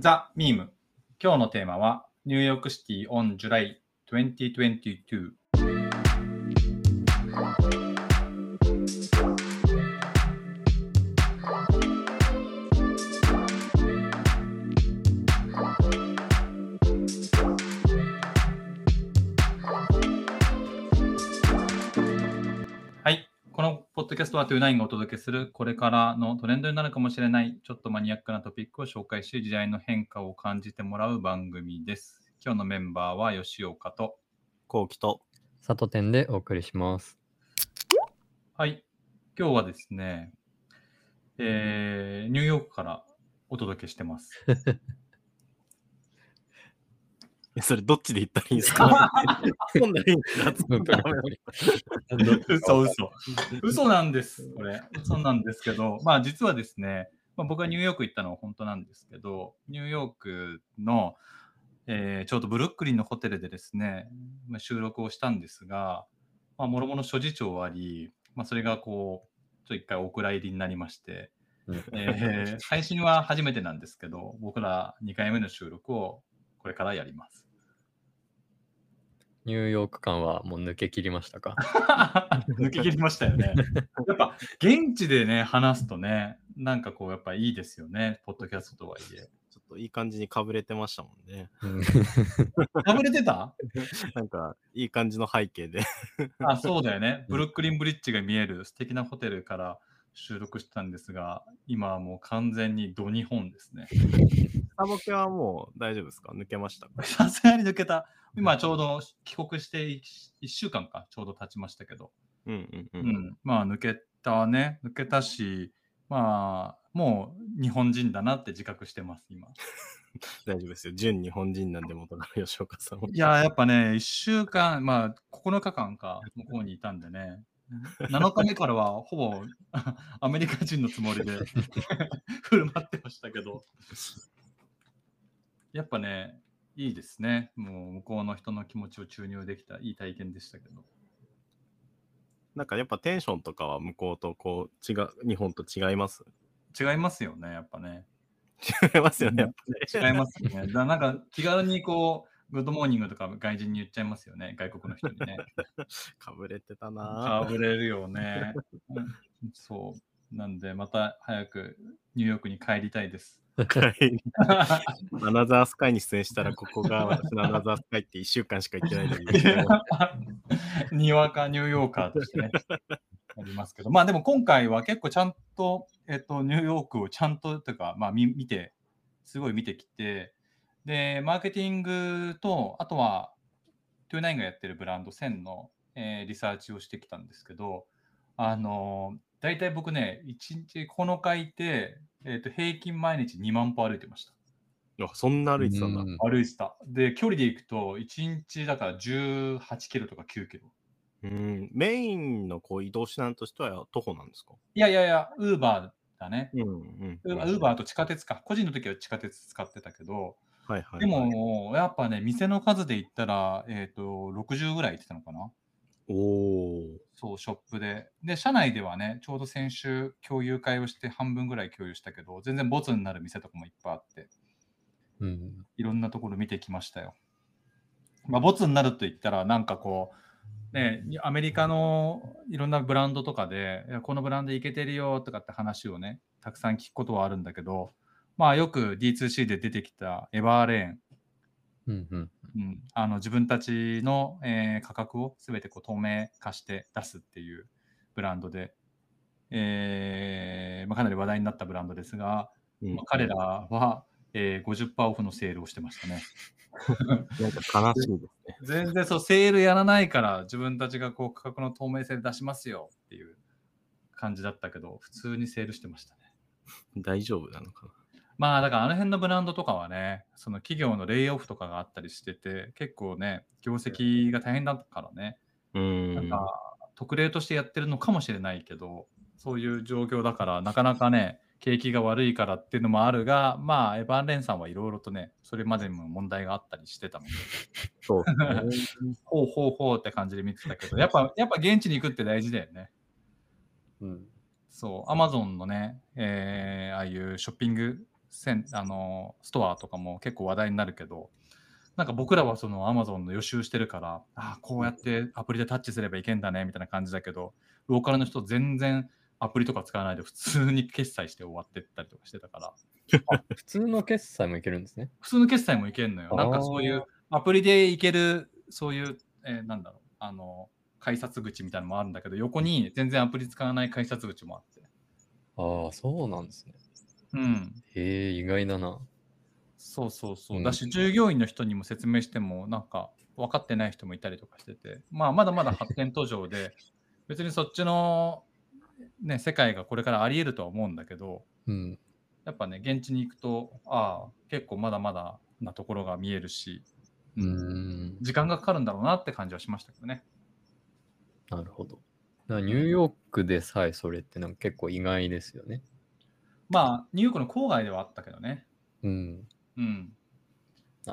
ザ・ミーム。今日のテーマは、ニューヨークシティオン・ジュライ2022ッドキャストは29がお届けするこれからのトレンドになるかもしれないちょっとマニアックなトピックを紹介し時代の変化を感じてもらう番組です。今日のメンバーは吉岡と後期と佐渡店でお送りします。はい。今日はですね、えーニューヨークからお届けしてます。えそれどっちで言ったらいいんですか？今度いいんですか？嘘嘘。嘘なんです、これ。嘘なんですけど、まあ実はですね、まあ、僕はニューヨーク行ったのは本当なんですけど、ニューヨークの、えーちょうどブルックリンのホテルでですね、まあ、収録をしたんですが、まあ、もろもろ諸事情あり、まあ、それがこう、ちょっと一回お蔵入りになりまして、えー配信は初めてなんですけど、僕ら2回目の収録をこれからやります。ニューヨーク感はもう抜け切りましたか？抜け切りましたよね。やっぱ現地でね、話すとね、なんかこう、やっぱいいですよね、ポッドキャストとはいえ。ちょっといい感じにかぶれてましたもんね。うんかぶれてた？なんかいい感じの背景で。あ、そうだよね。ブルックリンブリッジが見える素敵なホテルから収録したんですが、今はもう完全にド日本ですね。サボケはもう大丈夫ですか？抜けましたか？さすがに抜けた。今ちょうど帰国して1週間か、ちょうど経ちましたけど。うんうんう。うんん、まあ抜けたね、抜けたし、まあもう日本人だなって自覚してます、今。大丈夫ですよ。純日本人なんで元から吉岡さんも。いやー、やっぱね、1週間、まあ9日間か、向こうにいたんでね。7日目からはほぼアメリカ人のつもりで振る舞ってましたけど、やっぱね、いいですね。もう向こうの人の気持ちを注入できたいい体験でしたけど。なんかやっぱテンションとかは向こうとこう違う、日本と違います？違いますよね、やっぱね。違いますよね、やっぱね。違いますよね。だなんか気軽にこう、 Good morning とか外人に言っちゃいますよね、外国の人にね。かぶれてたなかぶれるよね。う んそう。なんで、また早くニューヨークに帰りたいです。ぁ。アナザースカイに出演したら、ここが私のアナザースカイって1週間しか行ってないのに。にわかニューヨーカーとしてね、ありますけど、まあでも今回は結構ちゃんと、えっと、ニューヨークをちゃんとというか、まあ見見て、すごい見てきて、で、マーケティングと、あとは、29がやってるブランド1000の、えーリサーチをしてきたんですけど、あのー大体僕ね、1日9日いて、えっと平均毎日2万歩歩いてました。あそんな歩いてたんだ。うん歩いてた。で、距離で行くと、1日だから18キロとか9キロ。うん、メインのこう移動手段としては徒歩なんですか？いやいやいや、ウーバーだね。うんうん。ウーバーと地下鉄か。個人の時は地下鉄使ってたけど、はいはい、で、も、やっぱね、店の数で言ったら、えっ、と、60ぐらい行ってたのかな。おお。そう、ショップで。で、社内ではね、ちょうど先週共有会をして半分ぐらい共有したけど、全然ボツになる店とかもいっぱいあって、うんいろんなところ見てきましたよ。まあ、ボツになると言ったら、なんかこう、ね、アメリカのいろんなブランドとかで、このブランドいけてるよとかって話をね、たくさん聞くことはあるんだけど、まあよく D2C で出てきたエバーレーン、うんうんうん、あの自分たちの、えー価格をすべてこう透明化して出すっていうブランドで、えーまあ、かなり話題になったブランドですが、うんまあ、彼らは、えー、50%オフのセールをしてましたね。なんか悲しいですね。全然そう、セールやらないから自分たちがこう価格の透明性で出しますよっていう感じだったけど、普通にセールしてましたね。大丈夫なのかな？まあだからあの辺のブランドとかはね、その企業のレイオフとかがあったりしてて、結構ね、業績が大変だからね、うーん。なんか特例としてやってるのかもしれないけど、そういう状況だから、なかなかね、景気が悪いからっていうのもあるが、まあ、エヴァン・レンさんはいろいろとね、それまでにも問題があったりしてたので、そうですね。ほうほうほうって感じで見てたけど、やっぱ、やっぱ現地に行くって大事だよね。うんそう、アマゾンのね、えーああいうショッピングセンあのストアとかも結構話題になるけど、なんか僕らはその Amazon の予習してるから、ああ、こうやってアプリでタッチすればいけんだねみたいな感じだけど、ローカルの人全然アプリとか使わないで普通に決済して終わってったりとかしてたから、普通の決済もいけるんですね。普通の決済もいけんのよ。なんかそういうアプリでいける、そういう、えーなんだろう、あの、改札口みたいなのもあるんだけど、横に全然アプリ使わない改札口もあって。ああ、そうなんですね。うん。へえ、意外だな。そうそうそう。うんだし、従業員の人にも説明しても、なんか分かってない人もいたりとかしてて、まあ、まだまだ発展途上で、別にそっちの、ね、世界がこれからあり得るとは思うんだけど、うん。やっぱね、現地に行くと、ああ、結構まだまだなところが見えるし、うーん。時間がかかるんだろうなって感じはしましたけどね。なるほど。ニューヨークでさえそれってなんか結構意外ですよね。まあ、ニューヨークの郊外ではあったけどね。うん。うん。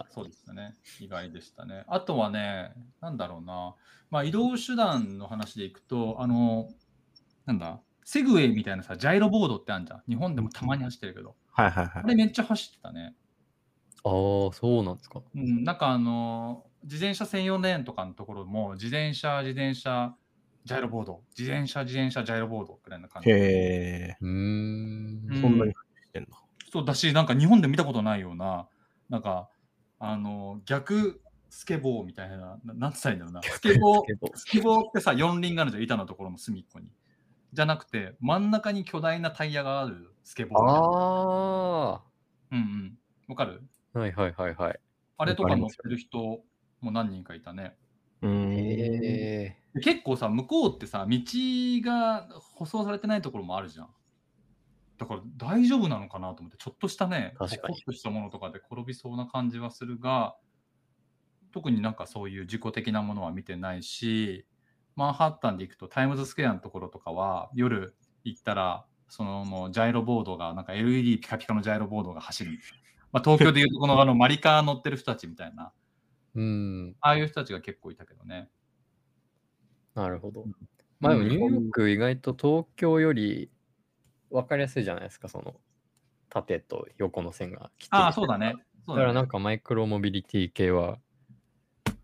そうですよね。意外でしたね。あとはね、なんだろうな。まあ、移動手段の話でいくと、あの、なんだ、セグウェイみたいなさ、ジャイロボードってあるじゃん。日本でもたまに走ってるけど。はいはいはい。あれめっちゃ走ってたね。ど。ああ、そうなんですか。うん、なんかあの、自転車専用レーンとかのところも、自転車、自転車、ジャイロボード、自転車、自転車、ジャイロボードくらいな感じ。へえ、うーん。うんそんなにしてんだ。そうだし、なんか日本で見たことないような、なんか、あの、逆スケボーみたいな、ななんて言ったらいいんだろうな。スケボースケボー、ってさ、四輪があるじゃん、板のところの隅っこに。じゃなくて、真ん中に巨大なタイヤがあるスケボーみたいな。あうんうん。わかる？あ、はいはいはいはい。あれとか乗ってる人も何人かいたね。うーん。へえ。で結構さ、向こうってさ、道が舗装されてないところもあるじゃん。だから大丈夫なのかなと思って、ちょっとしたね、確かにとしたものとかで転びそうな感じはするが、特になんかそういう自己的なものは見てないし、マンハッタンで行くとタイムズスクエアのところとかは、夜行ったら、そのもうジャイロボードが、なんか LED ピカピカのジャイロボードが走るみたいな。まあ、東京でいうとこのあのマリカー乗ってる人たちみたいな、うん。ああいう人たちが結構いたけどね。なるほど。まあでもニューヨーク意外と東京より分かりやすいじゃないですか、その縦と横の線がきっああ、そうだね。だからなんかマイクロモビリティ系は、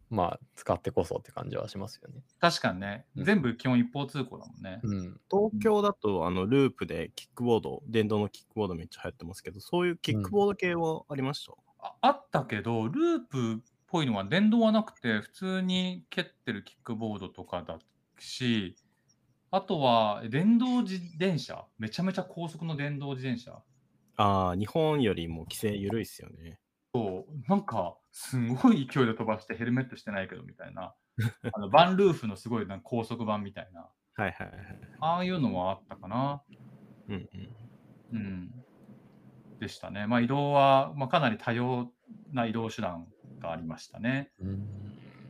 まあ使ってこそって感じはしますよね。確かにね、うん全部基本一方通行だもんね。うん。東京だと、あの、ループでキックボード、電動のキックボードめっちゃ流行ってますけど、そういうキックボード系はありました、ああったけど、ループっぽいのは電動はなくて、普通に蹴ってるキックボードとかだし、あとは電動自転車、めちゃめちゃ高速の電動自転車。ああ、日本よりも規制緩いっすよね。そう、なんか、すごい勢いで飛ばしてヘルメットしてないけどみたいな、あのバンルーフのすごいなんか高速版みたいな、はいはいはい。ああいうのはあったかな。うんうん。うん、でしたね。まあ移動は、まあ、かなり多様な移動手段がありましたね。うん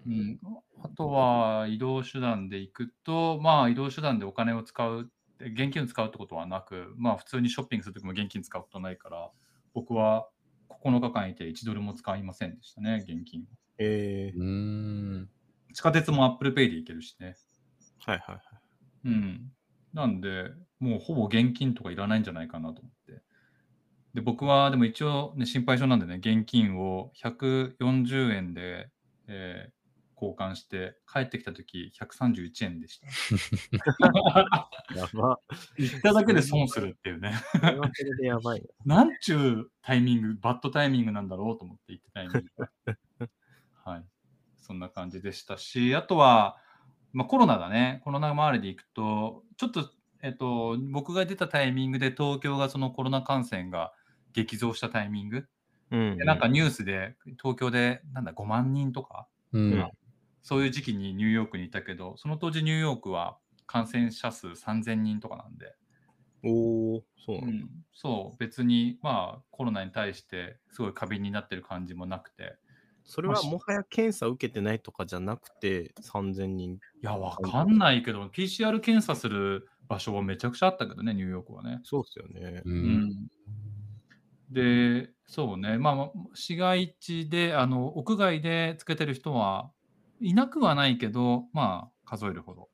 うん、あとは移動手段で行くと、まあ移動手段でお金を使う、現金を使うってことはなく、まあ普通にショッピングするときも現金使うことないから、僕は9日間いて1ドルも使いませんでしたね、現金。えー、うーん。地下鉄も Apple Pay で行けるしね。はいはいはい。うん。なんで、もうほぼ現金とかいらないんじゃないかなと思って。で、僕はでも一応ね、心配性なんでね、現金を140円で、えー交換して、帰ってきたとき131円でした。やば。行っただけで損するっていうね。やばいな。なんちゅうタイミング、バッドタイミングなんだろうと思って行ってタイミングが。はい。そんな感じでしたし、あとは、まあ、コロナだね。コロナ周りで行くと、ちょっと、えっと、僕が出たタイミングで東京がそのコロナ感染が激増したタイミング。うん、でなんかニュースで東京でなんだ5万人とか、うん。うんそういう時期にニューヨークにいたけど、その当時ニューヨークは感染者数3000人とかなんで、おお、そうなんだ。うん、そう、別にまあコロナに対してすごい過敏になってる感じもなくて、それはもはや検査受けてないとかじゃなくて、3000人。いや、わかんないけど、PCR 検査する場所はめちゃくちゃあったけどね、ニューヨークはね。そうっすよね。う。うんん、で、そうね、まあ、市街地で、あの屋外でつけてる人はいなくはないけど、まあ、数えるほど。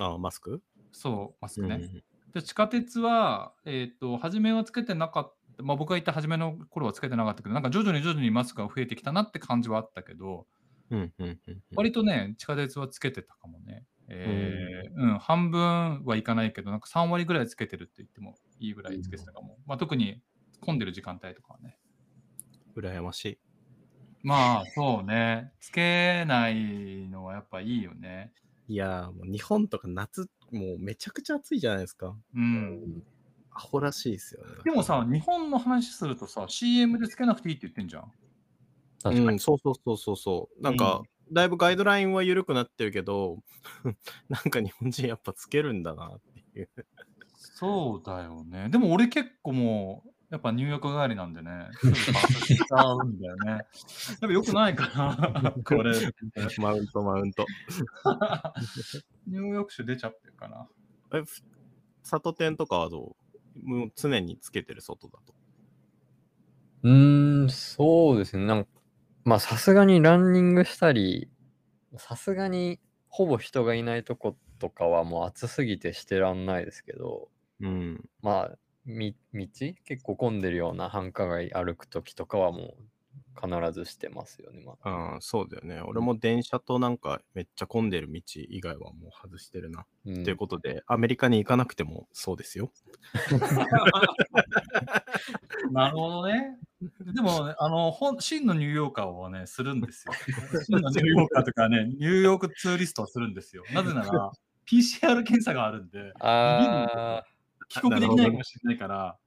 ああ、マスク？そう、マスクね。うんで地下鉄は、えっ、と、初めはつけてなかって、まあ、僕が行った初めの頃はつけてなかったけど、なんか徐々に徐々にマスクが増えてきたなって感じはあったけど、うんうんうんうん。割とね、地下鉄はつけてたかもね。えーうん、半分はいかないけど、なんか3割ぐらいつけてるって言ってもいいぐらいつけてたかも。まあ、特に混んでる時間帯とかはね。羨ましい。まあ、そうね。つけないのはやっぱいいよね。いやー、もう日本とか夏、もうめちゃくちゃ暑いじゃないですか。うん。アホらしいですよね。でもさ、日本の話するとさ、CM でつけなくていいって言ってんじゃん。確かに。うん、そうそうそうそうそう。なんか、だいぶガイドラインは緩くなってるけど、なんか日本人やっぱつけるんだなっていう。そうだよね。でも俺結構もう、やっぱ入浴帰りなんでね、すぐバスしちゃうんだよね。やっぱ良くないかな、これ。マウント、マウント。入浴酒出ちゃってるかな。え、ふ里店とかはどう？もう常につけてる外だと。うーん、そうですね。なんか、まあ、さすがにランニングしたり、さすがにほぼ人がいないとことかはもう暑すぎてしてらんないですけど、うん。まあ、み道？結構混んでるような繁華街歩くときとかはもう必ずしてますよね。まあ、ああ、そうだよね。俺も電車となんかめっちゃ混んでる道以外はもう外してるな。うんということで、アメリカに行かなくてもそうですよ。なるほどね。でも、ね、あの、本真のニューヨーカーはね、するんですよ。真のニューヨーカーとかね、ニューヨークツーリストはするんですよ。なぜなら、PCR 検査があるんで、あ帰国できないかもしれないから、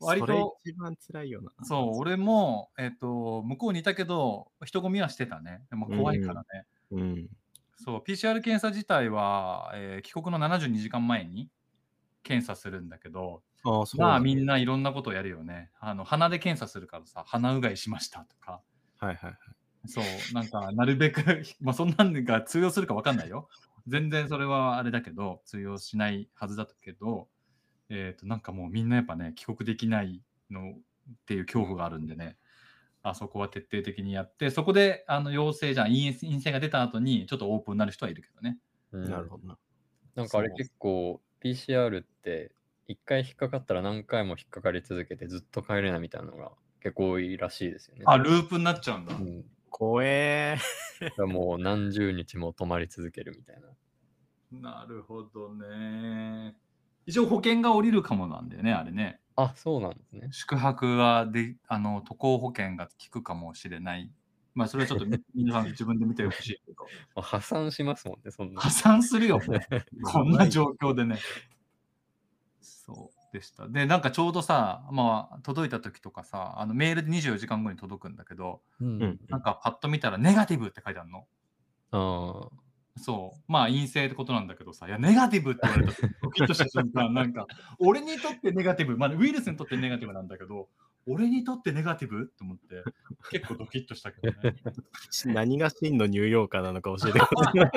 割と、一番辛いよな。そう、俺も、えっ、と、向こうにいたけど、人混みはしてたね。でも怖いからね。うん。そう、PCR 検査自体は、えー帰国の72時間前に検査するんだけど、ああ、そうまあみんないろんなことをやるよね。あの鼻で検査するからさ、鼻うがいしましたとか、はいはいはい。そう、なんかなるべく、まあそんなんが通用するかわかんないよ。全然それはあれだけど、通用しないはずだったけど、えっ、と、なんかもうみんなやっぱね、帰国できないのっていう恐怖があるんでね、あそこは徹底的にやって、そこであの陽性じゃん、陰陰性が出た後にちょっとオープンになる人はいるけどね。あ、うんなるほどな。なんかあれ結構 PCR って一回引っかかったら何回も引っかかり続けてずっと帰れないみたいなのが結構多いらしいですよね。あ、ループになっちゃうんだ。うん、怖えもう何十日も泊まり続けるみたいな。なるほどね。一応保険が下りるかもなんだよね、あれね。あ、そうなんですね。宿泊はで、あの、渡航保険が効くかもしれない。まあ、それはちょっとみ 皆さん自分で見てほしいけど。まあ破産しますもんね、そんな。破産するよ、こんな状況でね。そうでした。で、なんかちょうどさ、まあ、届いた時とかさ、あのメールで24時間後に届くんだけど、うんうんなんかパッと見たらネガティブって書いてあるの。ああ。そう。まあ、陰性ってことなんだけどさ、いや、ネガティブって言われた時、ドキッとした瞬間、なんか、俺にとってネガティブ、まあ、ウイルスにとってネガティブなんだけど、俺にとってネガティブって思って、結構ドキッとしたけどね。何が真のニューヨーカーなのか教えてください。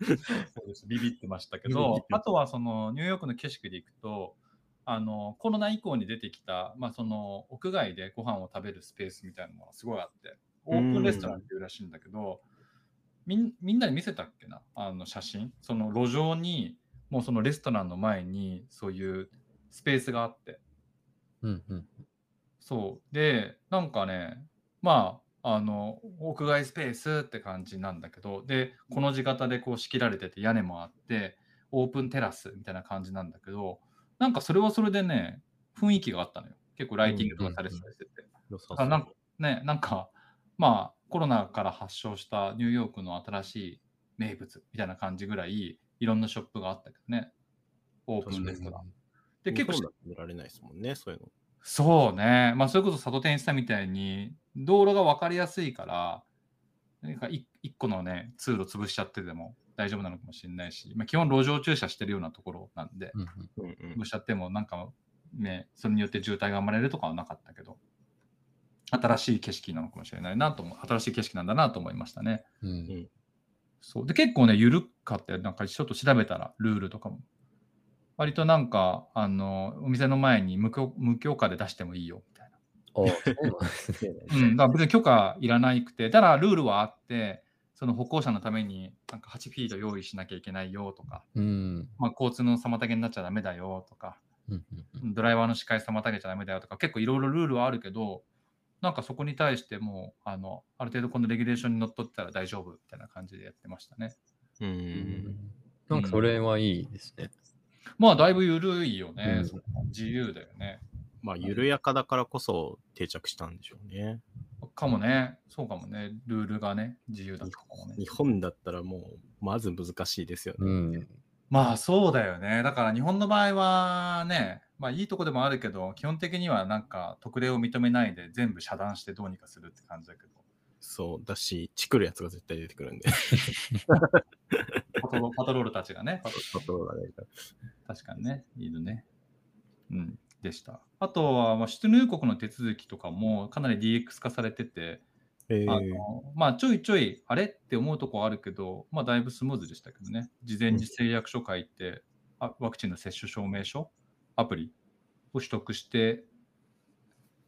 そうです。ビビってましたけどあとはそのニューヨークの景色で行くと、あのコロナ以降に出てきた、まあ、その屋外でご飯を食べるスペースみたいなのがすごいあって、オープンレストランっていうらしいんだけど、みんみんなに見せたっけな、あの写真？その路上に、もうそのレストランの前にそういうスペースがあって、うんうん。そう。で、なんかね、まあ、あの、屋外スペースって感じなんだけど、で、この字型でこう仕切られてて屋根もあって、オープンテラスみたいな感じなんだけど、なんかそれはそれでね、雰囲気があったのよ。結構ライティングとかされてたりしてて。なんかね、なんか、まあ、コロナから発症したニューヨークの新しい名物みたいな感じぐらい、いろんなショップがあったけどね。オープンレストラン。で、結構見られないですもんね、そういうの。そうね。まあ、それこそ佐渡店したみたいに、道路が分かりやすいから、なんかい一個のね、通路潰しちゃってでも大丈夫なのかもしれないし、まあ、基本路上駐車してるようなところなんで、うんうんうんうん潰しちゃってもなんかね、それによって渋滞が生まれるとかはなかったけど、新しい景色なのかもしれないなと思う、新しい景色なんだなと思いましたね。うんそう。で、結構ね、緩かって、なんかちょっと調べたら、ルールとかも。割となんか、あの、お店の前に無許無許可で出してもいいよ、みたいな。ああ、そうなんだから別に許可いらないくて、ただルールはあって、その歩行者のためになんか8フィート用意しなきゃいけないよとか、うん。まあ、交通の妨げになっちゃダメだよとか、うんうんうんドライバーの視界妨げちゃダメだよとか、結構いろいろルールはあるけど、なんかそこに対してもう、あの、ある程度このレギュレーションにのっとってたら大丈夫みたいな感じでやってましたね。う。うんんなんかそれはいいですね。まあ、だいぶ緩いよね。うん自由だよね。まあ、緩やかだからこそ定着したんでしょうね。かもね。そうかもね。ルールがね、自由だったかもね。日本だったらもう、まず難しいですよね。うん。まあそうだよね。だから日本の場合はね、まあいいとこでもあるけど、基本的にはなんか特例を認めないで全部遮断してどうにかするって感じだけど、そうだし、チクるやつが絶対出てくるんで。パトロパトロールたちがね、パトローラーが確かにね、いるね。うん、でした。あとは、まあ、出入国の手続きとかもかなり DX 化されてて、えーあのまあ、ちょいちょい、あれって思うとこあるけど、まあ、だいぶスムーズでしたけどね。事前に誓約書書いて、あワクチンの接種証明書、アプリを取得して、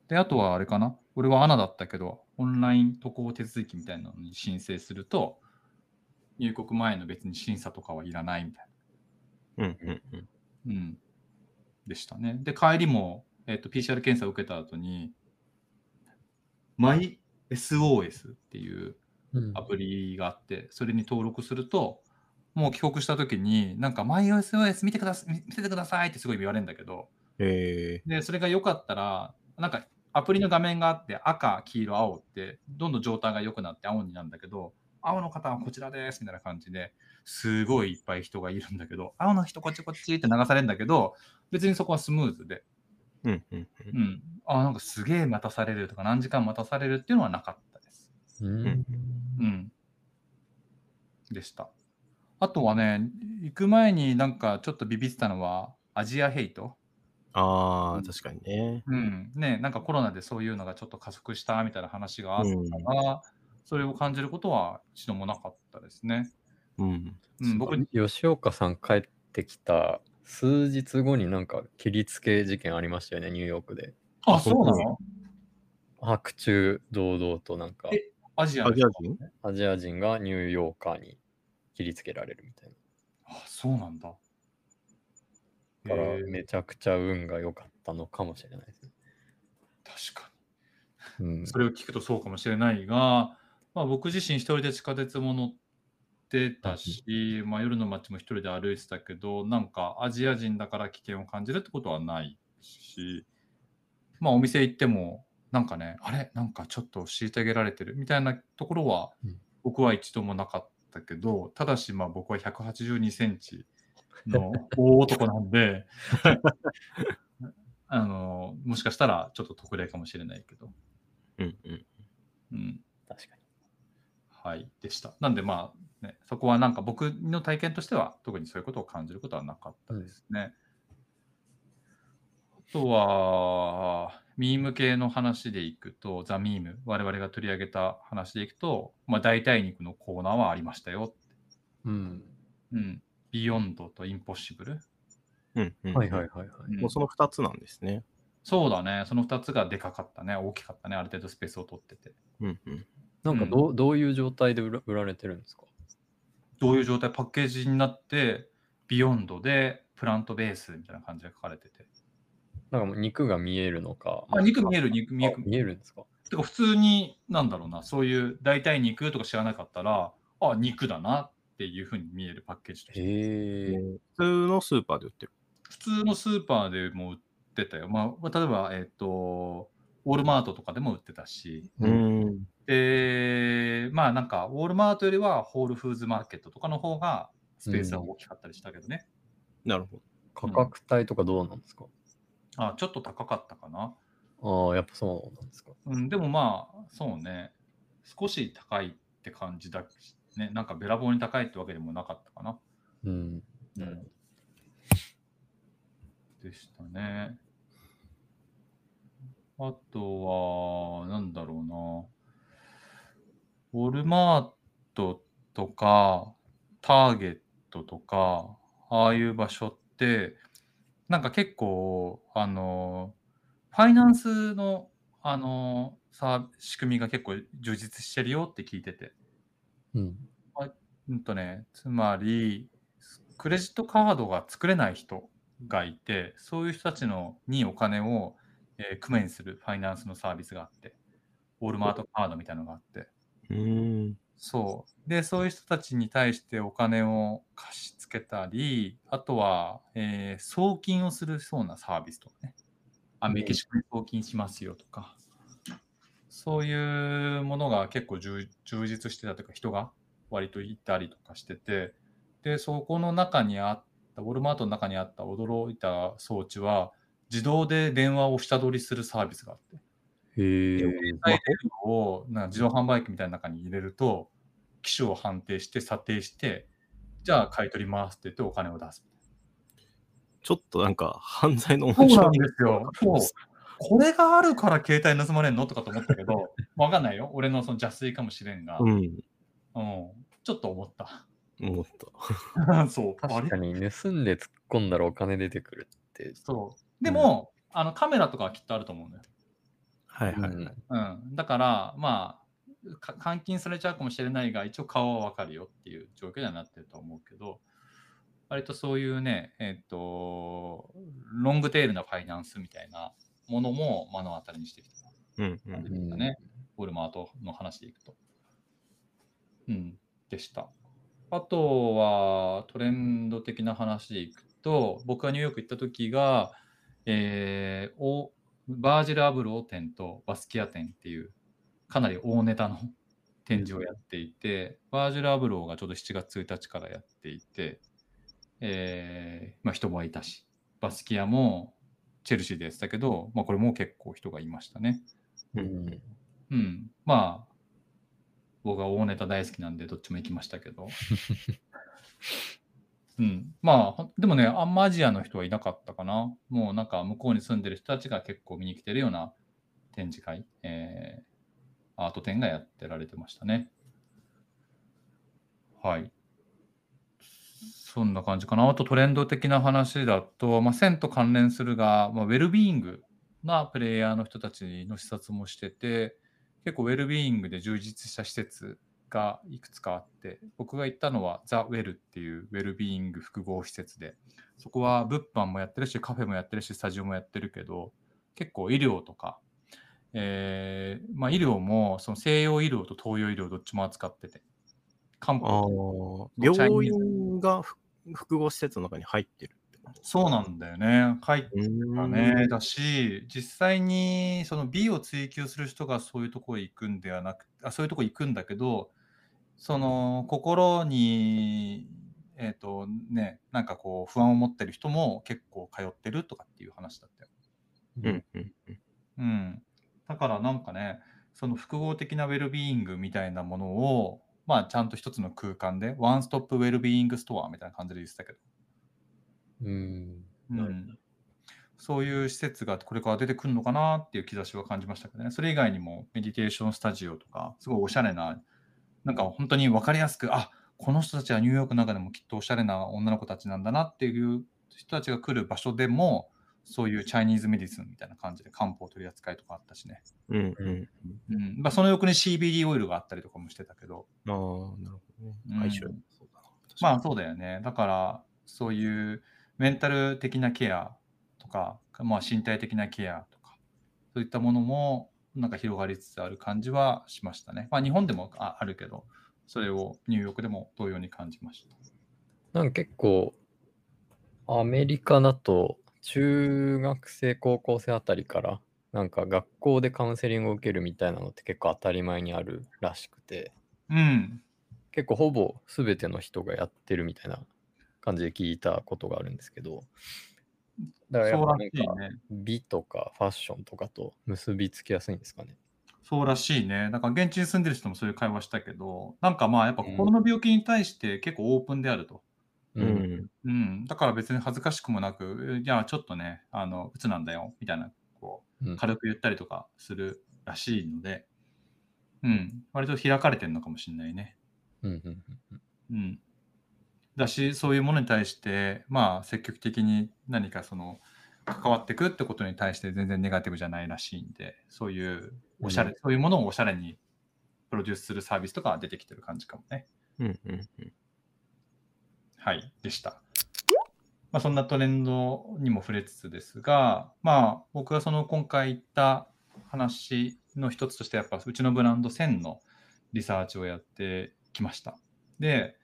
で、あとはあれかな？俺は ANA だったけど、オンライン渡航手続きみたいなのに申請すると、入国前の別に審査とかはいらないみたいな。うんうんうん。うん。でしたね。で、帰りも、えっと PCR 検査を受けた後に、MySOS っていううんアプリがあって、それに登録すると、もう帰国した時に、なんか MySOS 見てください、見ててくださいってすごい言われるんだけど、えで、それが良かったら、なんかアプリの画面があって、赤、黄色、青って、どんどん状態が良くなって青になるんだけど、青の方はこちらですみたいな感じですごいいっぱい人がいるんだけど、青の人こっちこっちって流されるんだけど、別にそこはスムーズで、ー、うんうんうんうん、あ、なんかすげえ待たされるとか、何時間待たされるっていうのはなかったです。うんうん。でした。あとはね、行く前になんかちょっとビビってたのは、アジアヘイト。ああ、うん確かにね。うん。ね、なんかコロナでそういうのがちょっと加速したみたいな話があったから、それを感じることは一度もなかったですね。うん。うん、僕、吉岡さん帰ってきた数日後になんか切りつけ事件ありましたよね、ニューヨークで。あ、そうなの？白昼堂々となんかえアジアアジア人？アジア人がニューヨーカーに切りつけられるみたいあ、そうなんだ。な。だからめちゃくちゃ運が良かったのかもしれないですね。確かに。うん、それを聞くとそうかもしれないが、まあ、僕自身一人で地下鉄も乗ってたし、まあ、夜の街も一人で歩いてたけど、なんかアジア人だから危険を感じるってことはないし、まあお店行っても、なんかね、あれ？なんかちょっと虐げられてる？みたいなところはうん僕は一度もなかったけど、ただしまあ僕は182センチの大男なんで、あの、もしかしたらちょっと特例かもしれないけど、うんうん。うん。確かに。はい、でした。なんでまあ、ね、そこはなんか僕の体験としては特にそういうことを感じることはなかったですね。あとは、ミーム系の話でいくと、ザ・ミーム、我々が取り上げた話でいくと、まあ、代替肉のコーナーはありましたよ。うん。うん。ビヨンドとインポッシブル。うんうん、はいはいはいはい。うんもうその2つなんですね。そうだね。その2つがでかかったね。大きかったね。ある程度スペースを取ってて。うんうん。なんかどう,、どういう状態で売ら売られてるんですか？どういう状態、パッケージになって、ビヨンドでプラントベースみたいな感じで書かれてて。なんかもう肉が見えるのか。あ、肉見えるる、肉見える。見えるんですか？てか普通に、なんだろうな、そういう代替肉とか知らなかったら、あ、肉だなっていうふうに見えるパッケージとして。へえ。普通のスーパーで売ってる。普通のスーパーでも売ってたよ。まあ、例えば、えっ、と、ウォールマートとかでも売ってたし、ん。で、まあなんか、ウォールマートよりはホールフーズマーケットとかの方がスペースは大きかったりしたけどね。なるほど。価格帯とかどうなんですか、あ、ちょっと高かったかな。ああ、やっぱそうなんですか。うん、でもまあ、そうね、少し高いって感じだし、ね、なんかべらぼうに高いってわけでもなかったかな。うん。うん、でしたね。あとは、なんだろうな。ウォルマートとか、ターゲットとか、ああいう場所って、なんか結構、あの、ファイナンスの、あの、さ、仕組みが結構充実してるよって聞いてて。うん。うんとね、つまり、クレジットカードが作れない人がいて、そういう人たちのにお金を、えー工面するファイナンスのサービスがあって、ウォールマートカードみたいなのがあって、うーん。そう。で、そういう人たちに対してお金を貸し付けたり、あとは、えー送金をするそうなサービスとかね。あ、メキシコに送金しますよとか。そういうものが結構充充実してたというか、人が割といたりとかしてて、で、そこの中にあった、ウォルマートの中にあった驚いた装置は、自動で電話を下取りするサービスがあって。へえ。をなんか自動販売機みたいな中に入れると、機種を判定して、査定して、じゃあ買い取りますって言ってお金を出す。ちょっとなんか犯罪のそうなんいですよ。そうこれがあるから携帯盗まれんのとかと思ったけど、わかんないよ。俺のその邪推かもしれんが、ううん、ん。ちょっと思った。思った。そう。確かに盗んで突っ込んだらお金出てくるって。そう。でも、あのカメラとかはきっとあると思うんだよ。はいはい。うんうん。だから、まあ、か監禁されちゃうかもしれないが、一応顔はわかるよっていう状況にはなってると思うけど、割とそういうね、えっ、と、ロングテールなファイナンスみたいなものも目の当たりにしてきたうんうん。ね。ウォルマートの話でいくと。うん、でした。あとはトレンド的な話でいくと、僕がニューヨーク行った時が、えーおバージル・アブロー展とバスキア展っていうかなり大ネタの展示をやっていて、バージル・アブローがちょうど7月1日からやっていて、えーまあ、人もいたし、バスキアもチェルシーでやってたけど、まあ、これも結構人がいましたね。ううんん。うん。まあ、僕は大ネタ大好きなんで、どっちも行きましたけど。うん。まあ、でもね、あんまアジアの人はいなかったかな。もうなんか向こうに住んでる人たちが結構見に来てるような展示会、えーアート展がやってられてましたね。はい。そんな感じかな。あとトレンド的な話だと、まあ、線と関連するが、まあ、ウェルビーイングなプレイヤーの人たちの視察もしてて、結構ウェルビーイングで充実した施設がいくつかあって、僕が行ったのはザ・ウェルっていうウェルビーイング複合施設で、そこは物販もやってるし、カフェもやってるし、スタジオもやってるけど、結構医療とか、えーまあ、医療もその西洋医療と東洋医療どっちも扱ってて、漢方、病院がふ複合施設の中に入ってるそうなんだよね。入っうだね。だし、実際にその美を追求する人がそういうとこ行くんではなくあ、そういうところ行くんだけど、その心に、えっ、とね、なんかこう不安を持ってる人も結構通ってるとかっていう話だったよ。うんうんうん。うん。だからなんかね、その複合的なウェルビーイングみたいなものを、まあちゃんと一つの空間で、ワンストップウェルビーイングストアみたいな感じで言ってたけど、うん。うん、そういう施設がこれから出てくるのかなっていう兆しは感じましたけどね。それ以外にもメディテーションスタジオとか、すごいおしゃれな、なんか本当に分かりやすく、あこの人たちはニューヨークの中でもきっとおしゃれな女の子たちなんだなっていう人たちが来る場所でも、そういう Chinese medicine みたいな感じで漢方取り扱いとかあったしね。うんうん。うんまあ、その横に CBD オイルがあったりとかもしてたけど、ああ、なるほどね。うん相性そうだな。まあそうだよね。だから、そういうメンタル的なケアとか、まあ、身体的なケアとか、そういったものもなんか広がりつつある感じはしましたね。まあ日本でもああるけど、それをニューヨークでも同様に感じました。なんか結構、アメリカだと、中学生、高校生あたりから、なんか学校でカウンセリングを受けるみたいなのって結構当たり前にあるらしくて、うん。結構ほぼ全ての人がやってるみたいな感じで聞いたことがあるんですけど、だからやっそうぱなんからしいね。美とかファッションとかと結びつきやすいんですかね。そうらしいね。だから現地に住んでる人もそういう会話したけど、なんかまあやっぱ心の病気に対して結構オープンであると。う。ん。うん、だから別に恥ずかしくもなく、いや、ちょっとね、あの、鬱なんだよ、みたいな、こう軽く言ったりとかするらしいので、うん、割と開かれてるのかもしれないね。うんうん。だし、そういうものに対して、まあ、積極的に何かその、関わっていくってことに対して全然ネガティブじゃないらしいんで、そういうおしゃれ、うんそういうものをおしゃれにプロデュースするサービスとかは出てきてる感じかもね。うんうんうん。はい、でした。まあ、そんなトレンドにも触れつつですが、まあ、僕がその今回言った話の一つとしてやっぱうちのブランド1000のリサーチをやってきました。で、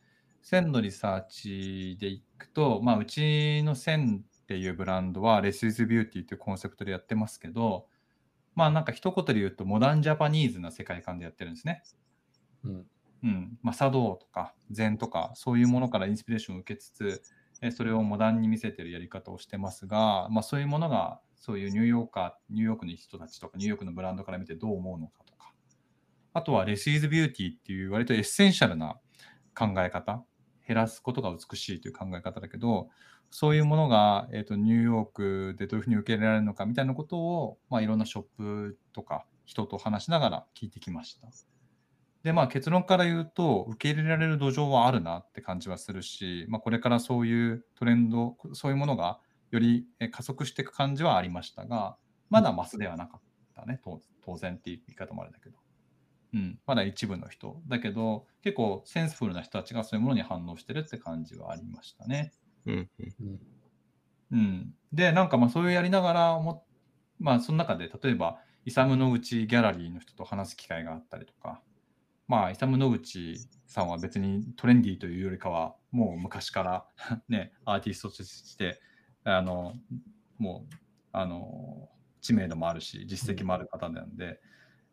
1000のリサーチでいくと、まあ、うちの1000っていうブランドは Less is Beauty っていうコンセプトでやってますけど、まあなんか一言で言うとモダンジャパニーズな世界観でやってるんですね。うん。うん。まあ茶道とか禅とかそういうものからインスピレーションを受けつつ、それをモダンに見せてるやり方をしてますが、まあそういうものがそういうニューヨーカー、ニューヨークの人たちとかニューヨークのブランドから見てどう思うのかとか、あとは Less is Beauty っていう割とエッセンシャルな考え方、減らすことが美しいという考え方だけど、そういうものが、えーと、ニューヨークでどういうふうに受け入れられるのかみたいなことを、まあ、いろんなショップとか人と話しながら聞いてきました。で、まあ結論から言うと、受け入れられる土壌はあるなって感じはするし、まあ、これからそういうトレンド、そういうものがより加速していく感じはありましたが、まだマスではなかったね、当然っていう言い方もあれだけど。うん、まだ一部の人。だけど、結構センスフルな人たちがそういうものに反応してるって感じはありましたね。うんうん。うん、で、なんかまあそういうやりながらも、まあその中で例えば、イサム・ノグチギャラリーの人と話す機会があったりとか、まあイサム・ノグチさんは別にトレンディーというよりかは、もう昔から ね、アーティストとして、あの、もう、あの、知名度もあるし、実績もある方なんで、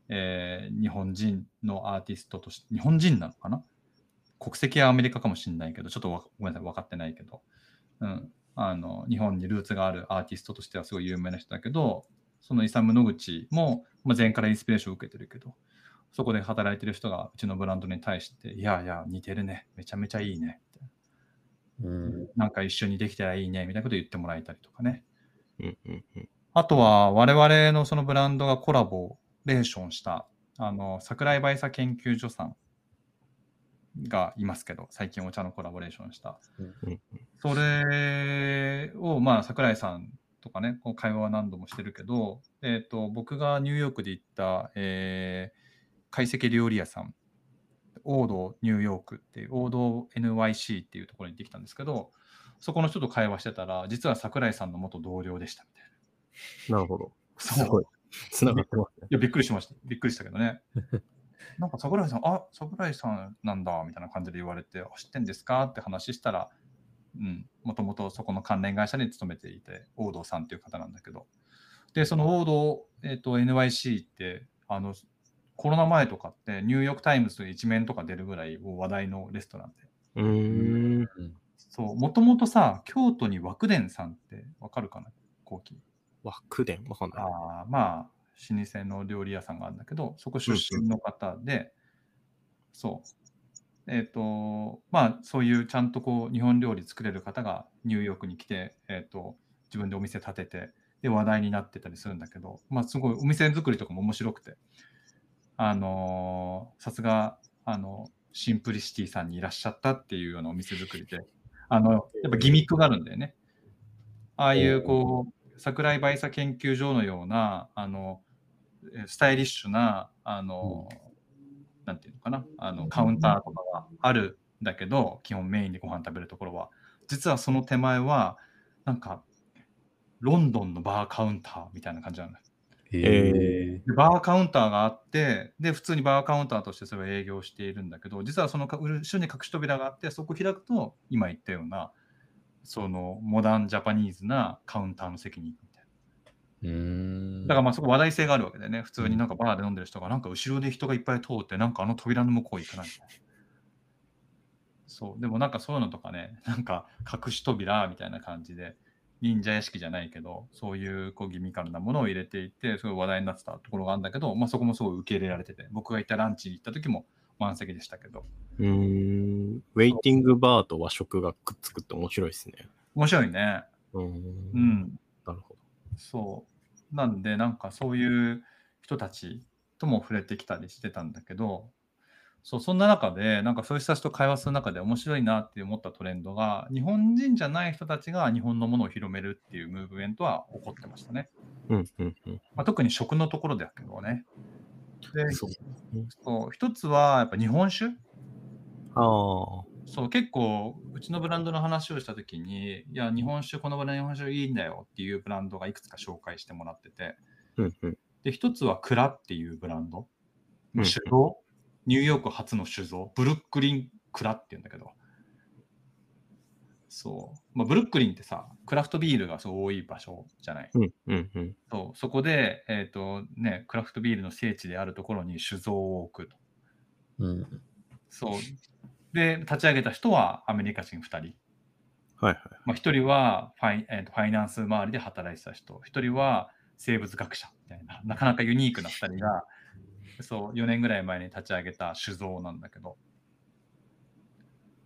えー日本人のアーティストとして、日本人なのかな？国籍はアメリカかもしれないけど、ちょっとごめんなさい、分かってないけど、うん、あの日本にルーツがあるアーティストとしてはすごい有名な人だけど、そのイサム・ノグチも、まあ、前からインスピレーションを受けてるけど、そこで働いてる人がうちのブランドに対して、いやいや、似てるね、めちゃめちゃいいね、うん。なんか一緒にできたらいいね、みたいなこと言ってもらえたりとかね。うんうんうんあとは我々のそのブランドがコラボレーションした、あの、桜井バイサ研究所さんがいますけど、最近お茶のコラボレーションした。うんそれを、まあ、桜井さんとかね、こう会話は何度もしてるけど、えっ、と、僕がニューヨークで行った、えー、懐石料理屋さん、オードニューヨークっていう、オード NYC っていうところに行ってきたんですけど、そこの人と会話してたら、実は桜井さんの元同僚でしたみたいな。なるほど。すごい。つながってますね。いや、びっくりしました。びっくりしたけどね。なんか桜井さん、あ桜井さんなんだみたいな感じで言われて、あ知ってんですかって話したら、うん、もともとそこの関連会社に勤めていて、王道さんっていう方なんだけど、で、その王道、えっと NYC って、あの、コロナ前とかって、ニューヨーク・タイムズの一面とか出るぐらい話題のレストランで。うーん。そう、もともとさ、京都に和久伝さんってわかるかな？後期。和久伝わかんない。あーまあ、老舗の料理屋さんがあるんだけど、そこ出身の方で、そう。えっ、と、まあ、そういうちゃんとこう、日本料理作れる方がニューヨークに来て、えっ、と、自分でお店建てて、で、話題になってたりするんだけど、まあ、すごいお店作りとかも面白くて、あのーさすが、あの、シンプリシティさんにいらっしゃったっていうようなお店作りで、あの、やっぱギミックがあるんだよね。ああいう、こう、桜井バイサ研究所のような、あの、えスタイリッシュな、あの、なんていうのかな、あの、カウンターとかがあるんだけど、基本メインでご飯食べるところは、実はその手前は、なんか、ロンドンのバーカウンターみたいな感じなんだ。えでバーカウンターがあって、で、普通にバーカウンターとしてそれを営業しているんだけど、実はそのか後ろに隠し扉があって、そこを開くと、今言ったような、そのモダンジャパニーズなカウンターの席に行くみたいな。だからまあそこ話題性があるわけでね、普通になんかバーで飲んでる人が、なんか後ろで人がいっぱい通って、なんかあの扉の向こう行かないみたいな。そう、でもなんかそういうのとかね、なんか隠し扉みたいな感じで、忍者屋敷じゃないけど、そういうこうギミカルなものを入れていて、すごい話題になってたところがあるんだけど、まあそこもすごい受け入れられてて、僕が行ったランチに行った時も満席でしたけど、うーん。ウェイティングバーと和食がくっつくって面白いですね。面白いね。うーん。うん。なるほそう。なんで、なんかそういう人たちとも触れてきたりしてたんだけど、そう、そんな中で、なんかそういう人たちと会話する中で面白いなって思ったトレンドが、日本人じゃない人たちが日本のものを広めるっていうムーブメントは起こってましたね。ど。うんうんうん。まあ、特に食のところだけどね。で、そうそう一つはやっぱ日本酒ああ。そう、結構、うちのブランドの話をしたときに、いや、日本酒、このブランドの日本酒いいんだよっていうブランドがいくつか紹介してもらってて、うんうん。で、一つはクラっていうブランド。うん酒造、ニューヨーク初の酒造、ブルックリンクラっていうんだけど。そう。まあ、ブルックリンってさ、クラフトビールがすごい多い場所じゃない？うんうんうん。そうそこで、えっ、とね、クラフトビールの聖地であるところに酒造を置くと。うん。そう。で、立ち上げた人はアメリカ人2人。はいはい。まあ、1人はファイ,、えーとファイナンス周りで働いてた人、1人は生物学者みたいな、なかなかユニークな2人が、そう、4年ぐらい前に立ち上げた酒造なんだけど、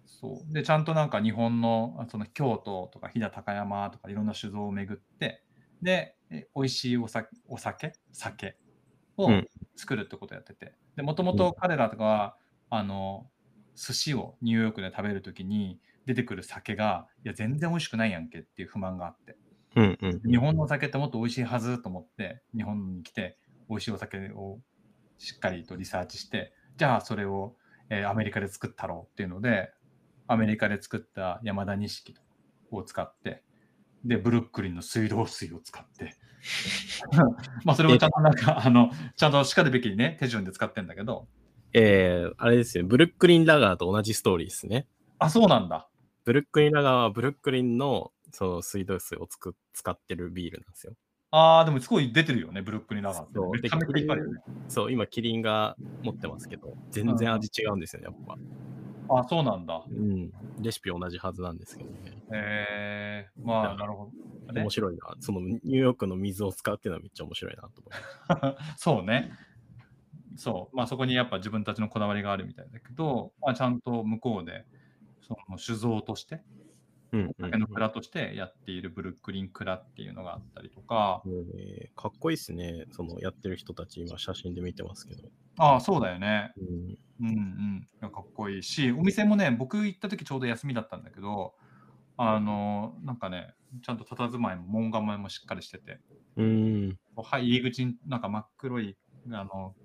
そう。で、ちゃんとなんか日本の、あその京都とか飛騨高山とかいろんな酒造を巡って、で、え美味しいお酒、お酒？酒をうん。作るってことをやってて、で、もともと彼らとかは、あの、寿司をニューヨークで食べるときに出てくる酒が、いや、全然美味しくないやんけっていう不満があって、うんうん。日本のお酒ってもっと美味しいはずと思って、日本に来て、美味しいお酒をしっかりとリサーチして、じゃあそれを、えーアメリカで作ったろうっていうので、アメリカで作った山田錦を使って、で、ブルックリンの水道水を使って、まあそれをちゃんとなんか、あの、ちゃんとしかるべきね、手順で使ってんだけど、えー、あれですよ、ブルックリンラガーと同じストーリーですね。あ、そうなんだ。ブルックリンラガーはブルックリンのその水道水をつく使ってるビールなんですよ。ああ、でもすごい出てるよね、ブルックリンラガーって。そうめちゃめちゃいっぱいあるよね。そう、今、キリンが持ってますけど、全然味違うんですよね、やっぱ。あそうなんだ。うん。レシピ同じはずなんですけどね。えー、まあ、なるほど。ね面白いな。そのニューヨークの水を使うっていうのはめっちゃ面白いなと思います。そうね。そう。まあそこにやっぱ自分たちのこだわりがあるみたいだけど、まあ、ちゃんと向こうで、その酒造として、うんうん酒の蔵としてやっているブルックリン蔵っていうのがあったりとか、えーかっこいいですね。そのやってる人たち、今写真で見てますけど。ああ、そうだよね。うん、うんうん。かっこいいし、お店もね、僕行った時ちょうど休みだったんだけど、あの、なんかね、ちゃんと佇まいも門構えもしっかりしてて、うん。はい、入り口になんか真っ黒いあの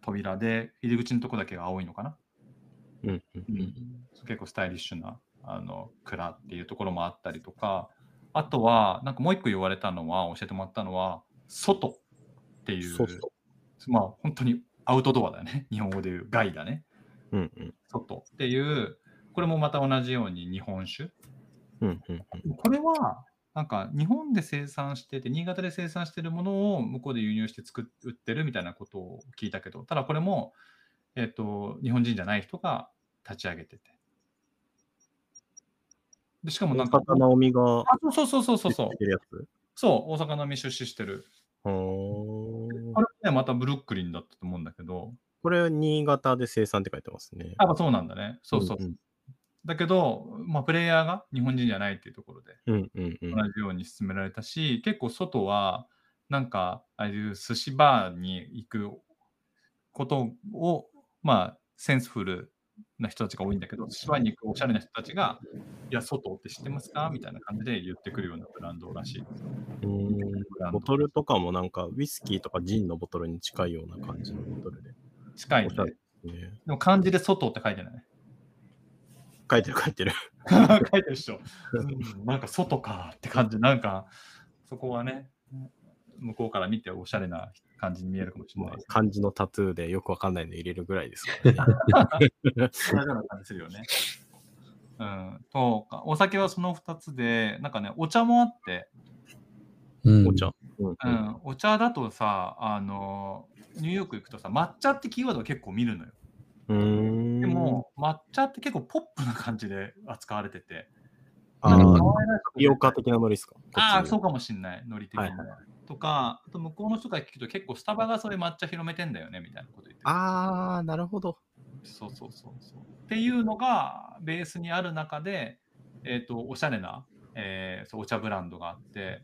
扉で、入り口のとこだけが青いのかな。うん。うん。うん、結構スタイリッシュなあの蔵っていうところもあったりとか、あとは、なんかもう一個言われたのは、教えてもらったのは、外っていう、外まあ本当にアウトドアだよね。日本語で言う外だね。うん。うん。外っていう、これもまた同じように日本酒。うん。うん。これは、なんか日本で生産してて、新潟で生産してるものを向こうで輸入して作っ売ってるみたいなことを聞いたけど、ただこれも、えっ、と、日本人じゃない人が立ち上げてて。でしかもなんか、大阪直美があ、そうそうそうそうそうそう、大阪のみ出資してる。これね、またブルックリンだったと思うんだけど、これは新潟で生産って書いてますね。あ、そうなんだね。そうそう。うんだけど、まあ、プレイヤーが日本人じゃないっていうところで、うんうんうん。同じように進められたし、結構外は、なんか、ああいう寿司バーに行くことを、まあ、センスフルな人たちが多いんだけど、寿司バーに行くおしゃれな人たちが、いや、外って知ってますか？みたいな感じで言ってくるようなブランドらしいボトルとかもなんかウイスキーとかジンのボトルに近いような感じのボトルで。近いねでも漢字で外って書いてない。書いてる書いてる。書いてるでしょ。うんなんか外かって感じ。なんか、そこはね、向こうから見ておしゃれな感じに見えるかもしれないです。漢字のタトゥーでよくわかんないの入れるぐらいですからね。同じような感じするよね。うん、とか、お酒はその2つで、なんかね、お茶もあって、うんお茶。うんう。ん、お茶だとさ、あの、ニューヨーク行くとさ、抹茶ってキーワードを結構見るのよ。うーんで、も、抹茶って結構ポップな感じで扱われてて、あああ、そうう。かもしんない、ノリ的に。はいはいとか、あと向こうの人から聞くと結構スタバがそれ抹茶広めてんだよねみたいなこと言ってるあー、なるほど。そうそうそうそう。っていうのがベースにある中で、えっ、と、おしゃれな、えーそうお茶ブランドがあって、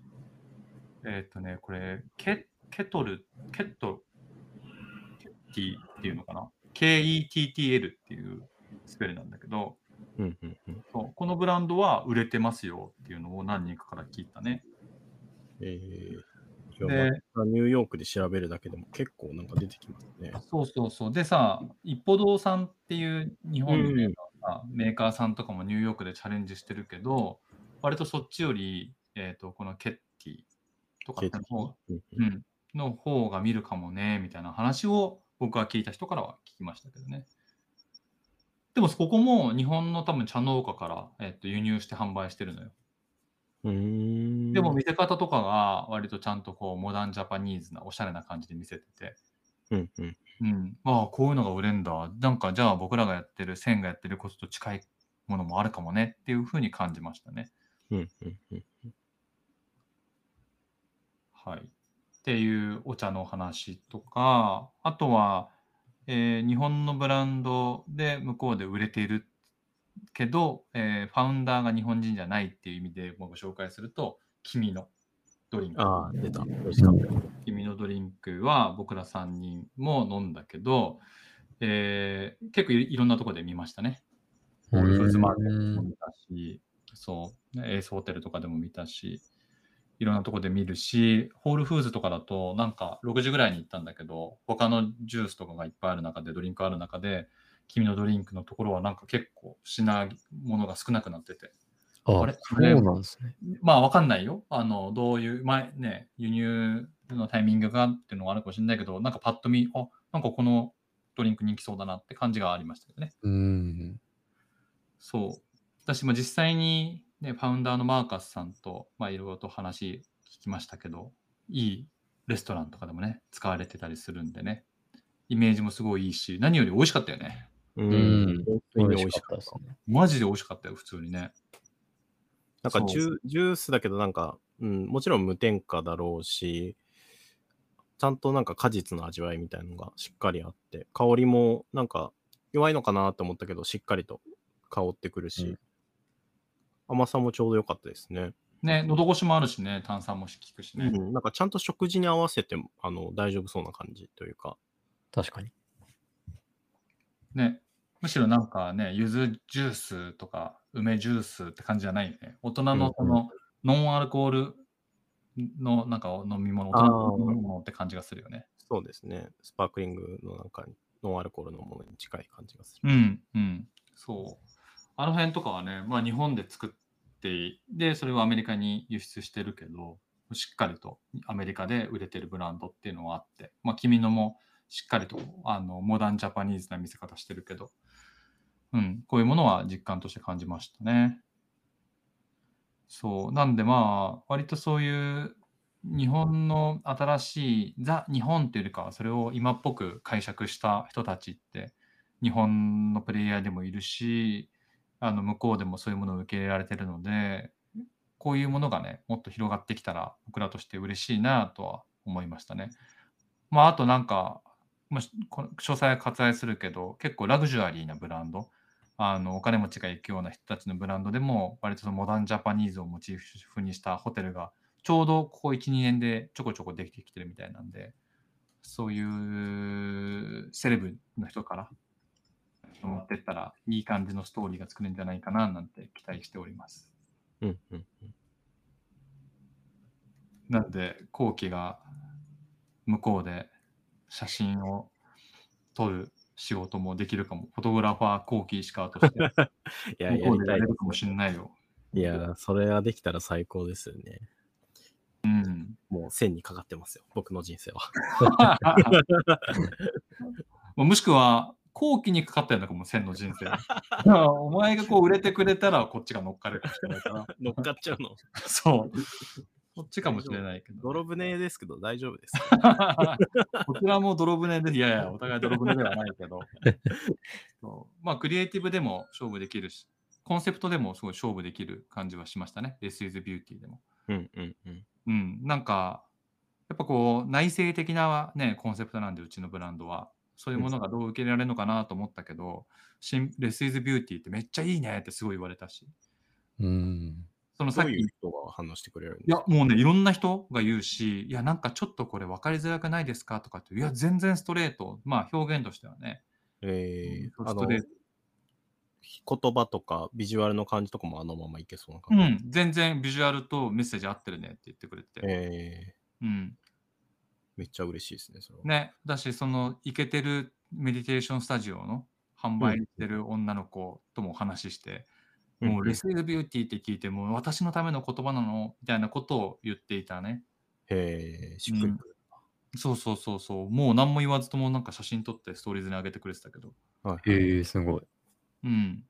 えっ、とね、これ、ケケトル、ケット、ケッティっていうのかな ?KETTL っていうスペルなんだけど、うんうんうん。そうこのブランドは売れてますよっていうのを何人かから聞いたね。えーいやでまあニューヨークで調べるだけでも結構なんか出てきますね。そうそうそう。でさ、一歩堂さんっていう日本のメーカーなメーカーさんとかもニューヨークでチャレンジしてるけど、割とそっちより、えっ、と、このケッティとかの方,、うんうん、の方が見るかもね、みたいな話を僕は聞いた人からは聞きましたけどね。でも、ここも日本の多分茶農家から、えっと輸入して販売してるのよ。うーん。でも見せ方とかが割とちゃんとこうモダンジャパニーズなおしゃれな感じで見せてて、うんうん。うん、ああ、こういうのが売れんだ。なんかじゃあ僕らがやってる、線がやってることと近いものもあるかもねっていうふうに感じましたね。うんうんうん。はい。っていうお茶のお話とか、あとは、えー日本のブランドで向こうで売れているけど、えーファウンダーが日本人じゃないっていう意味でご紹介すると、君のドリンク。ああ、出た。君のドリンクは僕ら3人も飲んだけど、えー結構いいろんなところで見ましたね。ホールフーズマーケットでも見たし、そう、ねエースホテルとかでも見たし、いろんなところで見るし、ホールフーズとかだと、なんか6時ぐらいに行ったんだけど、他のジュースとかがいっぱいある中で、ドリンクある中で、君のドリンクのところはなんか結構品物が少なくなってて、ああれ？そうなんですね。まあわかんないよ。あの、どういう、前ね、輸入のタイミングがっていうのがあるかもしれないけど、なんかパッと見、あ、なんかこのドリンク人気そうだなって感じがありましたけどね。うん。そう。私も実際に、ね、ファウンダーのマーカスさんと、まあいろいろと話聞きましたけど、いいレストランとかでもね、使われてたりするんでね、イメージもすごいいいし、何より美味しかったよね。ううん本当に美味しかった。ですね。マジで美味しかったよ、普通にね。なんかジュジュースだけどなんか、うん、もちろん無添加だろうし、ちゃんとなんか果実の味わいみたいのがしっかりあって、香りもなんか弱いのかなって思ったけど、しっかりと香ってくるし、うん甘さもちょうど良かったですね。ね、喉越しもあるしね、炭酸も効くしね。うん、なんかちゃんと食事に合わせてもあの大丈夫そうな感じというか、確かに。ね、むしろなんかね、柚子ジュースとか梅ジュースって感じじゃないよね。大人のその、ノンアルコールのなんか飲み物、大人の飲み物って感じがするよね。そうですね、スパークリングのなんかノンアルコールのものに近い感じがする。うん、うん、そう。あの辺とかはね、まあ日本で作って、で、それをアメリカに輸出してるけど、しっかりとアメリカで売れてるブランドっていうのはあって、まあ君のもしっかりとあのモダンジャパニーズな見せ方してるけど、うん、こういうものは実感として感じましたね。そう。なんでまあ、割とそういう日本の新しい、ザ・日本っていうよりかは、それを今っぽく解釈した人たちって、日本のプレイヤーでもいるし、あの向こうでもそういうものを受け入れられてるので、こういうものがね、もっと広がってきたら、僕らとして嬉しいなとは思いましたね。まあ、あとなんか、ま、詳細は割愛するけど、結構ラグジュアリーなブランド、あのお金持ちが行くような人たちのブランドでも、割とそのモダンジャパニーズをモチーフにしたホテルが、ちょうどここ1、2年でちょこちょこできてきてるみたいなんで、そういうセレブの人から持ってったら、いい感じのストーリーが作れるんじゃないかななんて期待しております。うんうんなんで、後期が向こうで写真を撮る仕事もできるかも。フォトグラファー後期石川として、いや、やりたいかもしれないよ。す。いや、それはできたら最高ですよね。うん。もう線にかかってますよ、僕の人生は。もしくは、後期にかかってるのかも、千の人生。お前がこう売れてくれたら、こっちが乗っかれるかもしれないから。乗っかっちゃうの？そう。こっちかもしれないけど。泥船ですけど大丈夫です。こちらも泥船で、いやいや、お互い泥船ではないけど。そうまあ、クリエイティブでも勝負できるし、コンセプトでもすごい勝負できる感じはしましたね。This is Beauty でも。うんうんうん。うん、なんか、やっぱこう、内省的なね、コンセプトなんで、うちのブランドは。そういうものがどう受け入れられるのかなと思ったけど、新 This is Beauty ってめっちゃいいねってすごい言われたし。うん。そのさっきどういう人が反応してくれるんいやもうね、いろんな人が言うし、いや、なんかちょっとこれ分かりづらくないですか？とかって、いや、全然ストレート。まあ、表現としてはね。えー、ストレート言葉とかビジュアルの感じとかもあのままいけそうなう感じ。ん、全然ビジュアルとメッセージ合ってるねって言ってくれて。えー、うん。めっちゃ嬉しいですね、それは。ね、だし、その、イケてるメディテーションスタジオの販売してる女の子ともお話しして、もうレスルビューティーって聞いて、もう私のための言葉なの？みたいなことを言っていたね。へえ、しっくりくる。そうそうそうそう。もう何も言わずともなんか写真撮ってストーリーズに上げてくれてたけど。はいへえ、すごい。うん。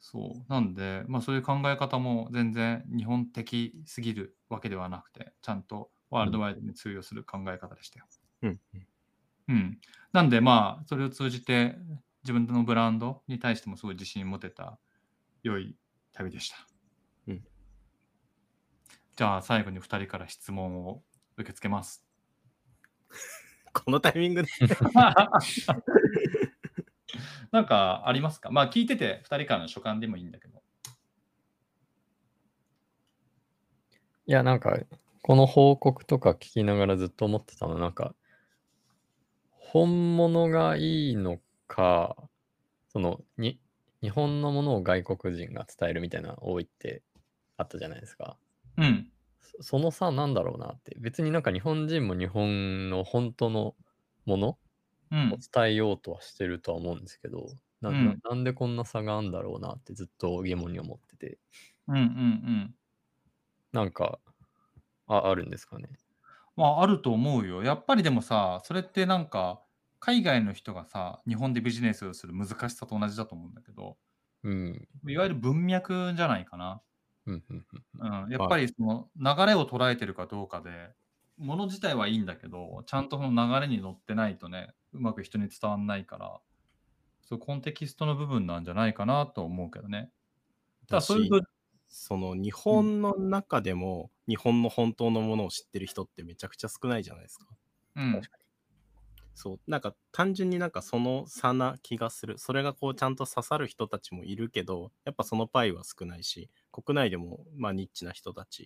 そう。なんで、まあそういう考え方も全然日本的すぎるわけではなくて、ちゃんとワールドワイドに通用する考え方でしたよ。うんうんうん。なんでまあ、それを通じて自分のブランドに対してもすごい自信持てた良い旅でした。うんじゃあ最後に2人から質問を受け付けます。このタイミングで。なんかありますか？まあ聞いてて2人からの所感でもいいんだけど。いや、なんか、この報告とか聞きながらずっと思ってたのは、なんか、本物がいいのか、その、に、日本のものを外国人が伝えるみたいな多いってあったじゃないですか。うん。そその差なんだろうなって。別になんか日本人も日本の本当のものうんを。伝えようとはしてるとは思うんですけど、なうんななんでこんな差があるんだろうなってずっと疑問に思ってて、うんうんうん。なんか、ああるんですかね。まああると思うよ。やっぱりでもさ、それってなんか海外の人がさ、日本でビジネスをする難しさと同じだと思うんだけど、うん。いわゆる文脈じゃないかな。うんうんうんうん、やっぱりその流れを捉えてるかどうかで、もの自体はいいんだけど、ちゃんとその流れに乗ってないとね、うまく人に伝わんないから、そうコンテキストの部分なんじゃないかなと思うけどね。ただそれと、その日本の中でも日本の本当のものを知ってる人ってめちゃくちゃ少ないじゃないですか。うん、そう、なんか単純になんかその差な気がする。それがこうちゃんと刺さる人たちもいるけど、やっぱそのパイは少ないし、国内でもまあニッチな人たち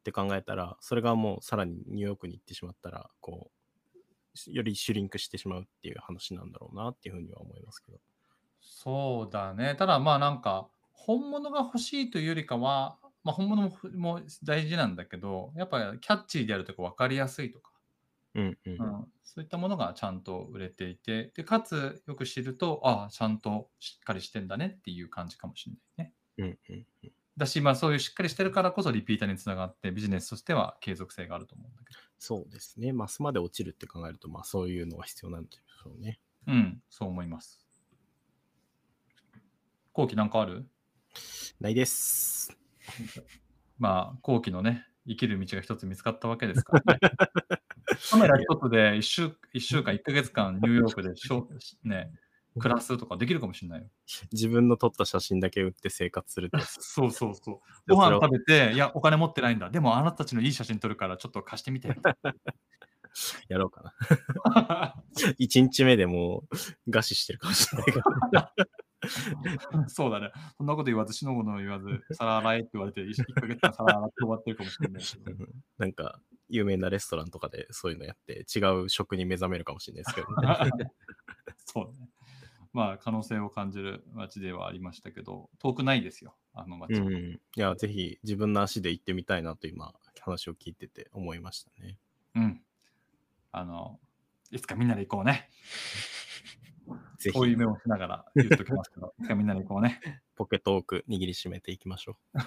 って考えたら、それがもうさらにニューヨークに行ってしまったら、こう、よりシュリンクしてしまうっていう話なんだろうなっていうふうには思いますけど。そうだね。ただまあなんか、本物が欲しいというよりかは、まあ、本物も大事なんだけど、やっぱりキャッチーであるとか分かりやすいとか、うんうん。うん、そういったものがちゃんと売れていて、でかつよく知ると、ああ、ちゃんとしっかりしてんだねっていう感じかもしれないね。うんうんうん。だし、まあそういうしっかりしてるからこそリピーターにつながってビジネスとしては継続性があると思うんだけそうですね。マスまで落ちるって考えると、まあそういうのが必要なんでしょうね。ど。うん、そう思います。後期なんかある？ないです。まあ後期のね、生きる道が一つ見つかったわけですから、ね。カメラ一つで1週 ,1 週間、1ヶ月間ニューヨークでしょ、ね、暮らすとかできるかもしれないよ。自分の撮った写真だけ売って生活する。そうそうそう。ご飯食べて、いや、お金持ってないんだ。でもあなたたちのいい写真撮るからちょっと貸してみて。やろうかな。1日目でもう餓死してるかもしれないから。そうだね。そんなこと言わず、しのごの言わず、皿洗えって言われて、1ヶ月間皿洗って終わってるかもしれないけど。なんか、有名なレストランとかでそういうのやって、違う食に目覚めるかもしれないですけどね。そうね。まあ、可能性を感じる街ではありましたけど、遠くないですよ、あの街は。うん。いや、ぜひ自分の足で行ってみたいなと今、話を聞いてて思いましたね。うん。あの、いつかみんなで行こうね。ぜそういうひ、目をしながら言っときますけど、みんなで行こうね。ポケトーク握りしめていきましょう。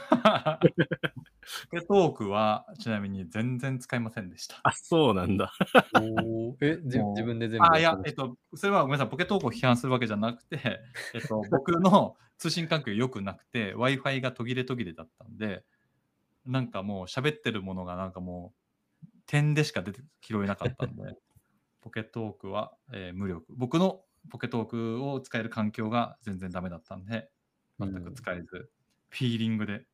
ポケトークはちなみに全然使いませんでした。あ、そうなんだ。おーえ、自分で全部あ、いやえっと、それはごめんなさい、ポケトークを批判するわけじゃなくて、えっと、僕の通信環境良くなくて、Wi-Fi が途切れ途切れだったんで、なんかもう喋ってるものがなんかもう点でしか出て拾えなかったんで、ポケトークは、えー無力。僕のポケトークを使える環境が全然ダメだったんで、全く使えず、フィーリングで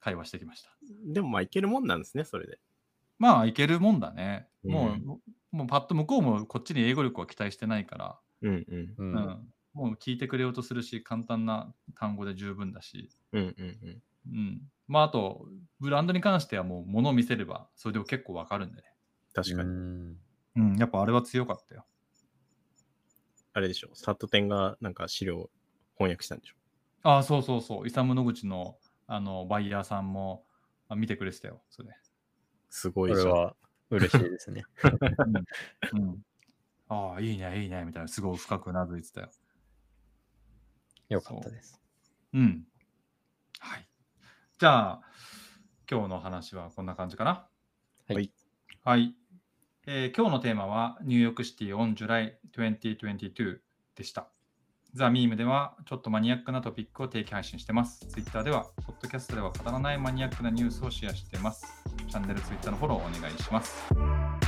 会話してきました。でもまあいけるもんなんですね、それで。まあ、いけるもんだね。うんもう、もうパッと向こうもこっちに英語力は期待してないから、うんうん。ううんん、もう聞いてくれようとするし、簡単な単語で十分だし、うんうんうん。うん。まあ、あと、ブランドに関してはもう物を見せれば、それでも結構わかるんでね。確かに。うんうん、やっぱあれは強かったよ。あれでしょ？サットテンがなんか資料翻訳したんでしょ？ああ、そうそうそう。イサム・ノグチのあのバイヤーさんもあ見てくれてたよ、それ。すごいじゃん。これは嬉しいですね。うん、ああ、いいね、いいね、みたいな、すごい深くうなずいてたよ。よかったです。うん。はい。じゃあ、今日の話はこんな感じかな。はい。はい。えー今日のテーマは、 New York City on July 2022でした。ザ・ミームでは、ちょっとマニアックなトピックを定期配信してます。Twitter では、ポッドキャストでは語らないマニアックなニュースをシェアしてます。チャンネル、Twitter のフォローお願いします。